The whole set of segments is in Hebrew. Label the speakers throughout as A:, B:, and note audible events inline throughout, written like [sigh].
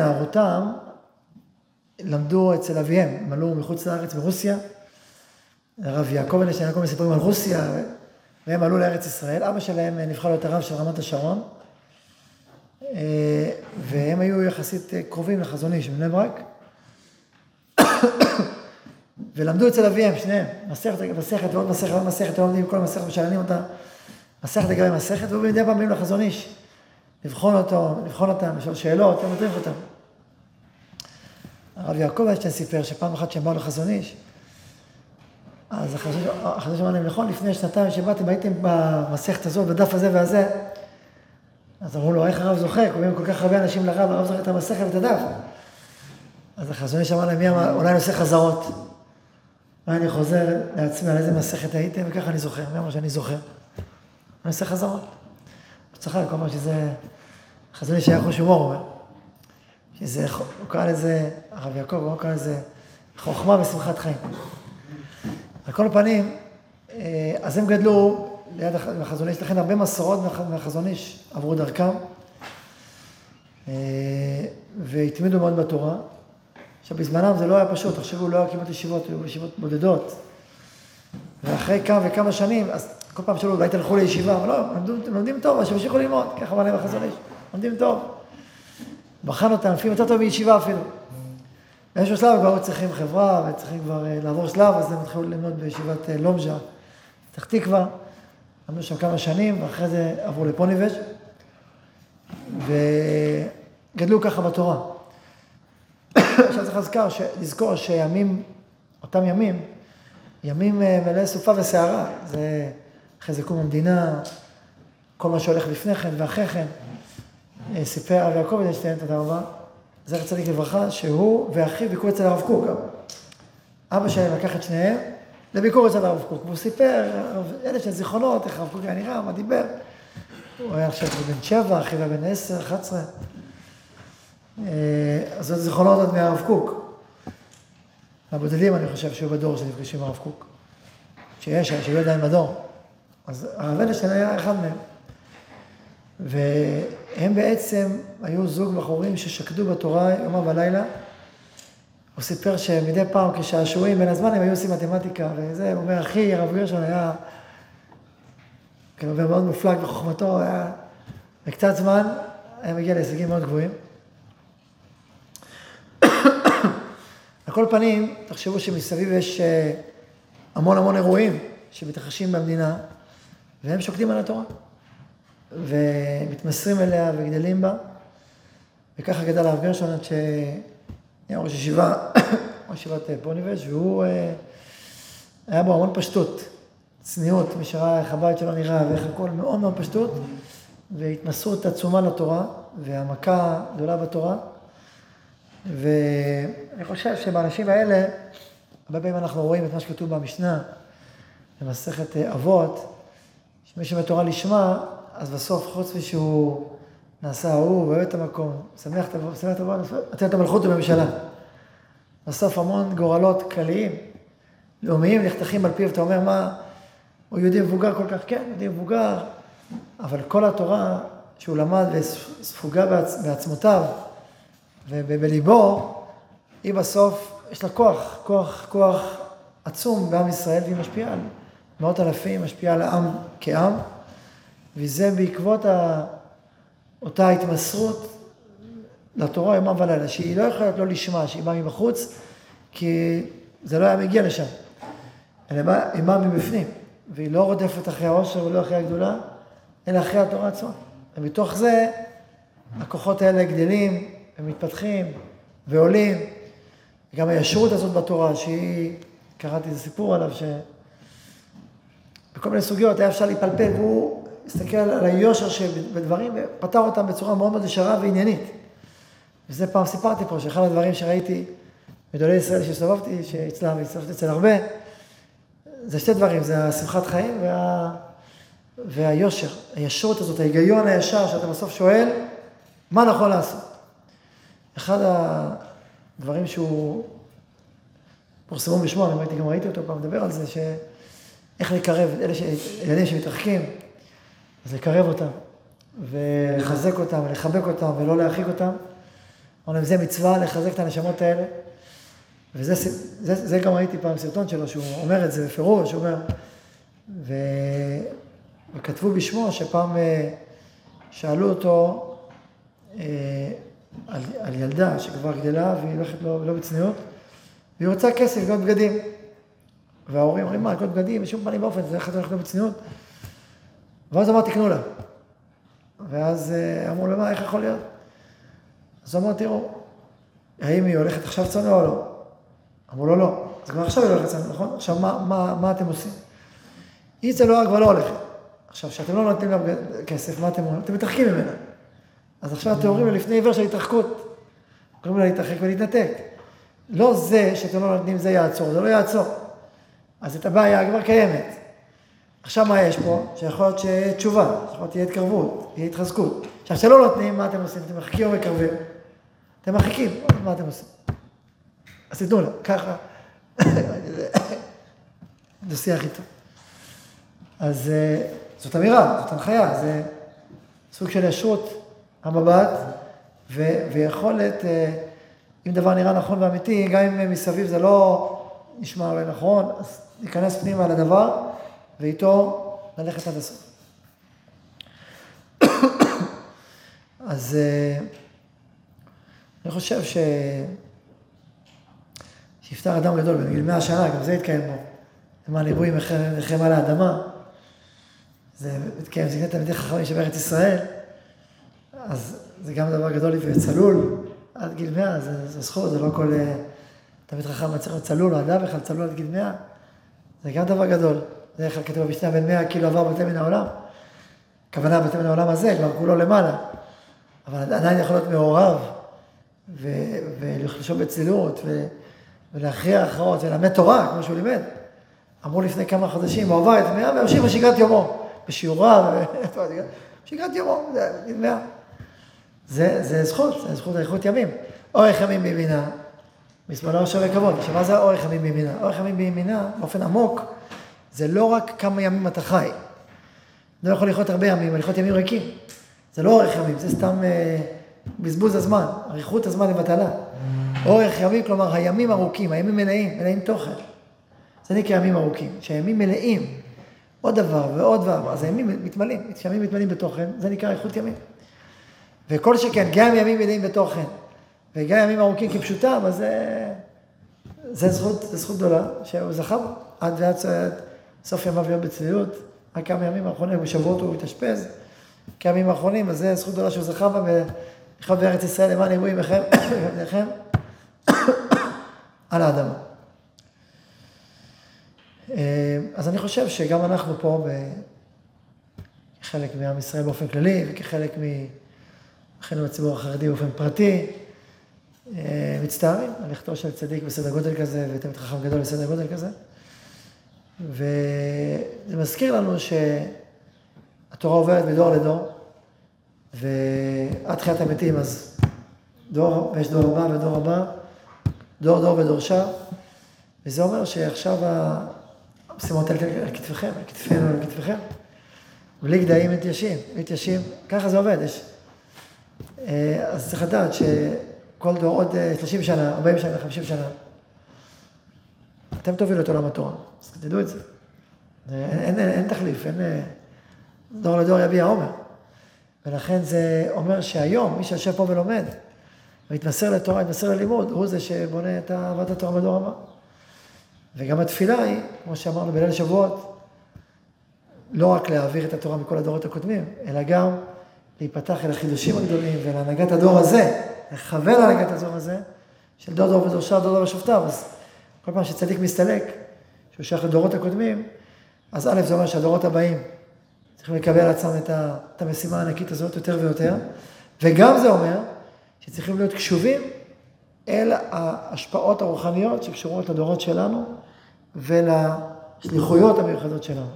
A: נערותם למדו אצל אביהם, הם עלו מחוץ לארץ ברוסיה. הרב יעקב אלה יעקב מספרים על רוסיה, והם עלו לארץ ישראל. אבא שלהם נבחר להיות הרב של רמת השרון, והם היו יחסית קרובים לחזון איש בבני ברק. [coughs] ולמדו אצל אביהם, שניהם, מסכת, מסכת ועוד מסכת ועוד מסכת, לא לומדים כל המסכת משלנים אותה, מסכת לגבי מסכת, והוא מדי פעם באים לחזון איש, לבחון אותו, לבחון אותם, לשאול שאלות, הם מדריך אותם. הרב יעקב אשטיין סיפר שפעם אחת שהם באו לחזון איש, אז החזון שאמר להם, נכון, לפני שנתיים שבאתם, הייתם במסכת הזאת, בדף הזה והזה, אז אמרו לו, איך הרב זוכר? קוראים כל כך הרבה אנשים לרב, הרב זוכר את המסכת ואת הדף. אז החזון איש אמר להם, מי אמר, אולי אני עושה חזרות. ואני חוזר לעצמי על איזה מסכת הייתם, וככה אני זוכר, מי אמר שאני זוכר? אני עושה חזרות. הוא צחק, הוא אמר שזה, חזון איש היה חוש הומור, הוא אומר. שזה, הוא קרא לזה, הרב יעקב, הוא קרא לזה חוכמה ושמחת חיים. על כל פנים, אז הם גדלו ליד החזון איש, לכן הרבה מסורות מהחזון איש עברו דרכם, והתמידו מאוד בתורה. עכשיו, בזמנם זה לא היה פשוט, תחשבו, לא היה כמעט ישיבות, היו ישיבות בודדות. ואחרי כמה וכמה שנים, אז כל פעם שאלו, אולי תלכו לישיבה, אבל לא, הם לומדים טוב, אז שימשיכו ללמוד, ככה אמר להם החזון איש, לומדים טוב. בחן אותם, לפעמים יותר טוב מישיבה אפילו. באיזשהו שלב כבר צריכים חברה, וצריכים כבר לעבור שלב, אז הם התחילו ללמוד בישיבת לומז'ה, פתח תקווה. למדו שם כמה שנים, ואחרי זה עברו לפוניבז' וגדלו ככה בתורה. [coughs] עכשיו צריך לזכור, לזכור שימים, אותם ימים, ימים מלאי סופה וסערה. זה אחרי זה קום המדינה, כל מה שהולך לפני כן ואחרי כן. סיפר הרב יעקב אדלשטיין, תודה רבה, זכר צדיק לברכה, שהוא ואחיו ביקרו אצל הרב קוק גם. אבא שלהם לקח את שניהם לביקור אצל הרב קוק, והוא סיפר, אלה של זיכרונות, איך הרב קוק היה נראה, מה דיבר. הוא היה עכשיו בן שבע, אחיו היה בן עשר, אחת עשרה. אז זה זיכרונות עוד מהרב קוק. הבודדים, אני חושב, שהיו בדור שנפגשו עם הרב קוק. שיש, שהיו עדיין בדור. אז הרב אדלשטיין היה אחד מהם. והם בעצם היו זוג בחורים ששקדו בתורה יומם ולילה. הוא סיפר שמדי פעם כשעשועים בין הזמן הם היו עושים מתמטיקה וזה, הוא אומר, אחי, הרב גרשון היה כאילו מאוד מופלג בחוכמתו, היה בקצת זמן, היה מגיע להישגים מאוד גבוהים. על כל פנים, תחשבו שמסביב יש המון המון אירועים שמתרחשים במדינה, והם שוקדים על התורה. ומתמסרים אליה וגדלים בה. וככה גדל הרב גרשון עד שהיה ראש ישיבה, [coughs] ראש ישיבת פוניבז' והוא, היה בו המון פשטות, צניעות, מי שראה איך הבית שלו נראה ואיך הכל מאוד מאוד פשטות, והתנסות עצומה לתורה, והעמקה גדולה בתורה. ואני חושב שבאנשים האלה, הרבה פעמים אנחנו רואים את מה שכתוב במשנה, במסכת אבות, שמי שבתורה לשמה, אז בסוף, חוץ משהוא נעשה אהוב, אוהב את המקום, שמח את הבוא, נותן את המלכות בממשלה. בסוף המון גורלות כלליים, לאומיים, נחתכים על פיו, אתה אומר, מה, הוא יהודי מבוגר כל כך? כן, יהודי מבוגר, אבל כל התורה שהוא למד וספוגה בעצ... בעצמותיו ובליבו, היא בסוף, יש לה כוח, כוח, כוח עצום בעם ישראל, והיא משפיעה על מאות אלפים, משפיעה על העם כעם. וזה בעקבות ה... אותה התמסרות לתורה יומם ולילה, שהיא לא יכולה להיות לא לשמה, שהיא באה מבחוץ, כי זה לא היה מגיע לשם, אלא היא באה מבפנים, והיא לא רודפת אחרי העושר ולא אחרי הגדולה, אלא אחרי התורה עצמה. ומתוך זה הכוחות האלה גדלים ומתפתחים ועולים. וגם הישרות הזאת בתורה, שהיא, קראתי איזה סיפור עליו, שבכל מיני סוגיות היה אפשר להיפלפל, והוא הסתכל על היושר שבדברים, ופתר אותם בצורה מאוד מאוד ישרה ועניינית. וזה פעם סיפרתי פה, שאחד הדברים שראיתי בגדולי ישראל שהסתובבתי, שאצלם, והצטרפתי אצל הרבה, זה שתי דברים, זה השמחת חיים וה... והיושר, הישרות הזאת, ההיגיון הישר, שאתה בסוף שואל, מה נכון לעשות? אחד הדברים שהוא פורסמו בשמו, אני ראיתי, גם ראיתי אותו פעם מדבר על זה, שאיך לקרב את אלה ש... ילדים שמתרחקים, אז לקרב אותם, ולחזק אותם, ולחבק אותם, ולא להרחיק אותם. אמרנו, זה מצווה לחזק את הנשמות האלה. וזה זה, זה גם ראיתי פעם סרטון שלו, שהוא אומר את זה בפירוש, הוא אומר, ו... וכתבו בשמו שפעם אה, שאלו אותו אה, על, על ילדה שכבר גדלה והיא הולכת לא, לא בצניעות, והיא רוצה כסף לקנות בגדים. וההורים אומרים, מה, לקנות בגדים? בשום פנים ואופן, זה אתה הולך בצניעות? ואז אמר, תקנו לה. ואז אה, אמרו לו, איך יכול להיות? אז הוא אמר, תראו, האם היא הולכת עכשיו צנוע או לא? אמרו לו, לא. אז כבר עכשיו היא הולכת צנוע, נכון? עכשיו, מה, מה, מה אתם עושים? היא צנועה כבר לא הולכת. עכשיו, כשאתם לא נותנים לה כסף, מה אתם אומרים? אתם מתרחקים ממנה. אז עכשיו אתם אומרים לפני עיוור של התרחקות. קוראים לה להתרחק ולהתנתק. לא זה שאתם לא נותנים, זה יעצור, זה לא יעצור. אז את הבעיה כבר קיימת. עכשיו מה יש פה? שיכול להיות שיהיה תשובה, שיכול להיות תהיה התקרבות, תהיה התחזקות. עכשיו, כשלא נותנים, מה אתם עושים? אתם מרחיקים או מקרבים? אתם מרחיקים, מה אתם עושים? אז תיתנו לה, ככה. זה שיח איתו. אז אה, זאת אמירה, זאת הנחיה, זה סוג של ישרות המבט ו- ויכולת, אה, אם דבר נראה נכון ואמיתי, גם אם מסביב זה לא נשמע אולי נכון, אז להיכנס פנימה לדבר ואיתו ללכת עד הסוף. אז אה, אני חושב ש... שיפטר אדם גדול בגיל מאה שנה, גם זה יתקיים בו. למען עיבוי מכם על האדמה. זה מתקיים, זה גם תלמידי חכמים שבארץ ישראל. אז זה גם דבר גדול וצלול עד גיל מאה, זה, זה זכות, זה לא כל אה, תלמיד חכם צריך להיות צלול, או אדם בכלל צלול עד גיל מאה. זה גם דבר גדול. בדרך כלל כתוב במשנה בן מאה כאילו עבר בתי מן העולם. הכוונה בתי מן העולם הזה, כבר כולו למעלה. אבל עדיין יכול להיות מעורב, ולחשוב בצלילות, ולהכריע הכרעות, וללמד תורה, כמו שהוא לימד. אמרו לפני כמה חודשים, הוא עבר את מאה והמשיך בשגרת יומו, בשיעוריו, [laughs] בשגרת יומו, זה מאה. זה, זה זכות, זה זכות האיכות ימים. אורך ימים בימינה, משמאלה שווה כבוד. עכשיו, מה זה אורך ימים בימינה? אורך ימים בימינה, באופן עמוק, זה לא רק כמה ימים אתה חי. לא יכול לחיות הרבה ימים, לחיות ימים ריקים. זה לא אורך ימים, זה סתם אה, בזבוז הזמן, אריכות הזמן לבטלה. אורך ימים, כלומר, הימים ארוכים, הימים מלאים, מלאים תוכן. זה נקרא ימים ארוכים, שהימים מלאים. עוד דבר ועוד דבר, אז הימים מתמלאים, כשהימים מתמלאים בתוכן, זה נקרא איכות ימים. וכל שכן, גם ימים מלאים בתוכן, וגם ימים ארוכים כפשוטם, אז זה, זה, זכות, זה זכות גדולה שהוא זכה בו, עד ועד סוף ימיו להיות בצניעות, רק כמה ימים האחרונים, בשבועות הוא התאשפז, כמה ימים האחרונים, אז זה זכות גדולה שהוא זכה בה, ולחיות בארץ ישראל למען אירועים לכם, [coughs] לכם, [coughs] על האדמה. אז אני חושב שגם אנחנו פה, כחלק מעם ישראל באופן כללי, וכחלק מאחינו בציבור החרדי באופן פרטי, מצטערים על לכתו של צדיק בסדר גודל כזה, ותלמיד חכם גדול בסדר גודל כזה. וזה מזכיר לנו שהתורה עוברת מדור לדור, ועד תחיית המתים, אז דור, ויש דור הבא ודור הבא, דור דור ודורשה, וזה אומר שעכשיו המשימות האלה על כתפיכם, על כתפינו, על כתפיכם. בלי גדיים מתיישים, מתיישים, ככה זה עובד. יש. אה, אז צריך לדעת שכל דור עוד 30 אה, שנה, 40 שנה, 50 שנה, אתם תובילו את עולם התורה, אז תדעו את זה. אין, אין, אין תחליף, אין... אה, דור לדור יביע עומר. ולכן זה אומר שהיום, מי שיושב פה ולומד, ומתמסר לתורה, מתמסר ללימוד, הוא זה שבונה את אהבת התורה בדור הבא. וגם התפילה היא, כמו שאמרנו בליל שבועות, לא רק להעביר את התורה מכל הדורות הקודמים, אלא גם להיפתח אל החידושים הגדולים ולהנהגת הדור הזה, לכוון להנהגת הדור הזה, של דור דור ודורשה, דור דור ושופטיו. אז כל פעם שצדיק מסתלק, שהוא שייך לדורות הקודמים, אז א', זה אומר שהדורות הבאים צריכים לקבל על עצמם את, את המשימה הענקית הזאת יותר ויותר, וגם זה אומר שצריכים להיות קשובים אל ההשפעות הרוחניות שקשורות לדורות שלנו ולשליחויות המיוחדות שלנו.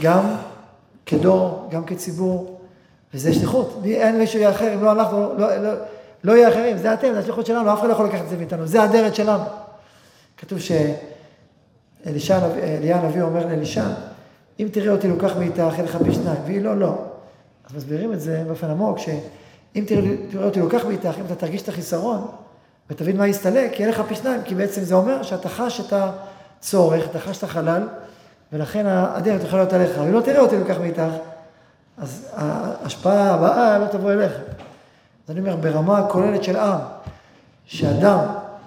A: גם כדור, גם כציבור, וזה שליחות. אין מישהו אחר, אם לא אנחנו, לא, לא, לא יהיה אחרים, זה אתם, זה השליחות שלנו, אף אחד לא יכול לקחת את זה מאיתנו, זה הדרך שלנו. כתוב שאליה הנביא אומר לאלישע, אם תראה אותי לוקח מאיתך, אין לך פי שניים, והיא לא, לא. אז מסבירים את זה באופן עמוק, אם תראה אותי לוקח מאיתך, אם אתה תרגיש את החיסרון, ותבין מה יסתלק, יהיה לך פי שניים, כי בעצם זה אומר שאתה חש את הצורך, אתה חש את החלל, ולכן הדרך יכולה להיות עליך. אם לא תראה אותי לוקח מאיתך, אז ההשפעה הבאה לא תבוא אליך. אז אני אומר, ברמה כוללת של עם, שאדם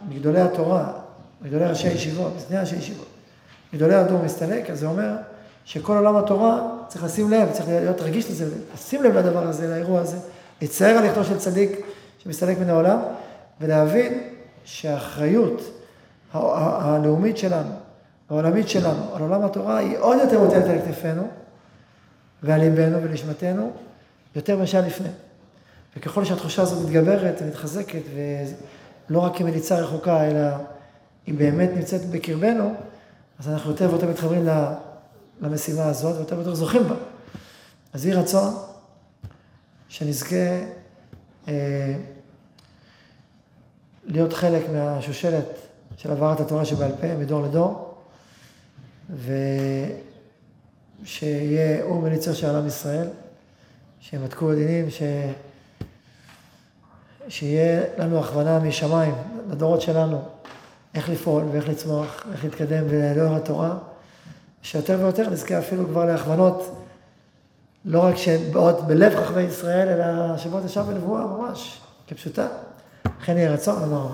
A: מגדולי התורה, מגדולי ראשי הישיבות, לפני ראשי הישיבות, מגדולי הדור מסתלק, אז זה אומר שכל עולם התורה צריך לשים לב, צריך להיות רגיש לזה, לשים לב לדבר הזה, לאירוע הזה, להצטער על לכתו של צדיק שמסתלק מן העולם, ולהבין שהאחריות הלאומית שלנו, העולמית שלנו, על עולם התורה, היא עוד יותר מוטלת על כתפינו, ועל ליבנו ולשמתנו, יותר משעה לפני. וככל שהתחושה הזאת מתגברת ומתחזקת, ולא רק כמליצה רחוקה, אלא היא באמת נמצאת בקרבנו, אז אנחנו יותר ויותר מתחברים למשימה הזאת, ויותר ויותר זוכים בה. אז יהי רצון שנזכה אה, להיות חלק מהשושלת של העברת התורה שבעל פה, מדור לדור, ושיהיה אור מליצו של עם ישראל, שימתקו עדינים, ש... שיהיה לנו הכוונה משמיים, לדורות שלנו, איך לפעול ואיך לצמוח, איך להתקדם ולאור התורה, שיותר ויותר נזכה אפילו כבר להכוונות, לא רק שבאות בלב חכמי ישראל, אלא שבאות ישר בנבואה ממש, כפשוטה. לכן יהיה רצון, אמר.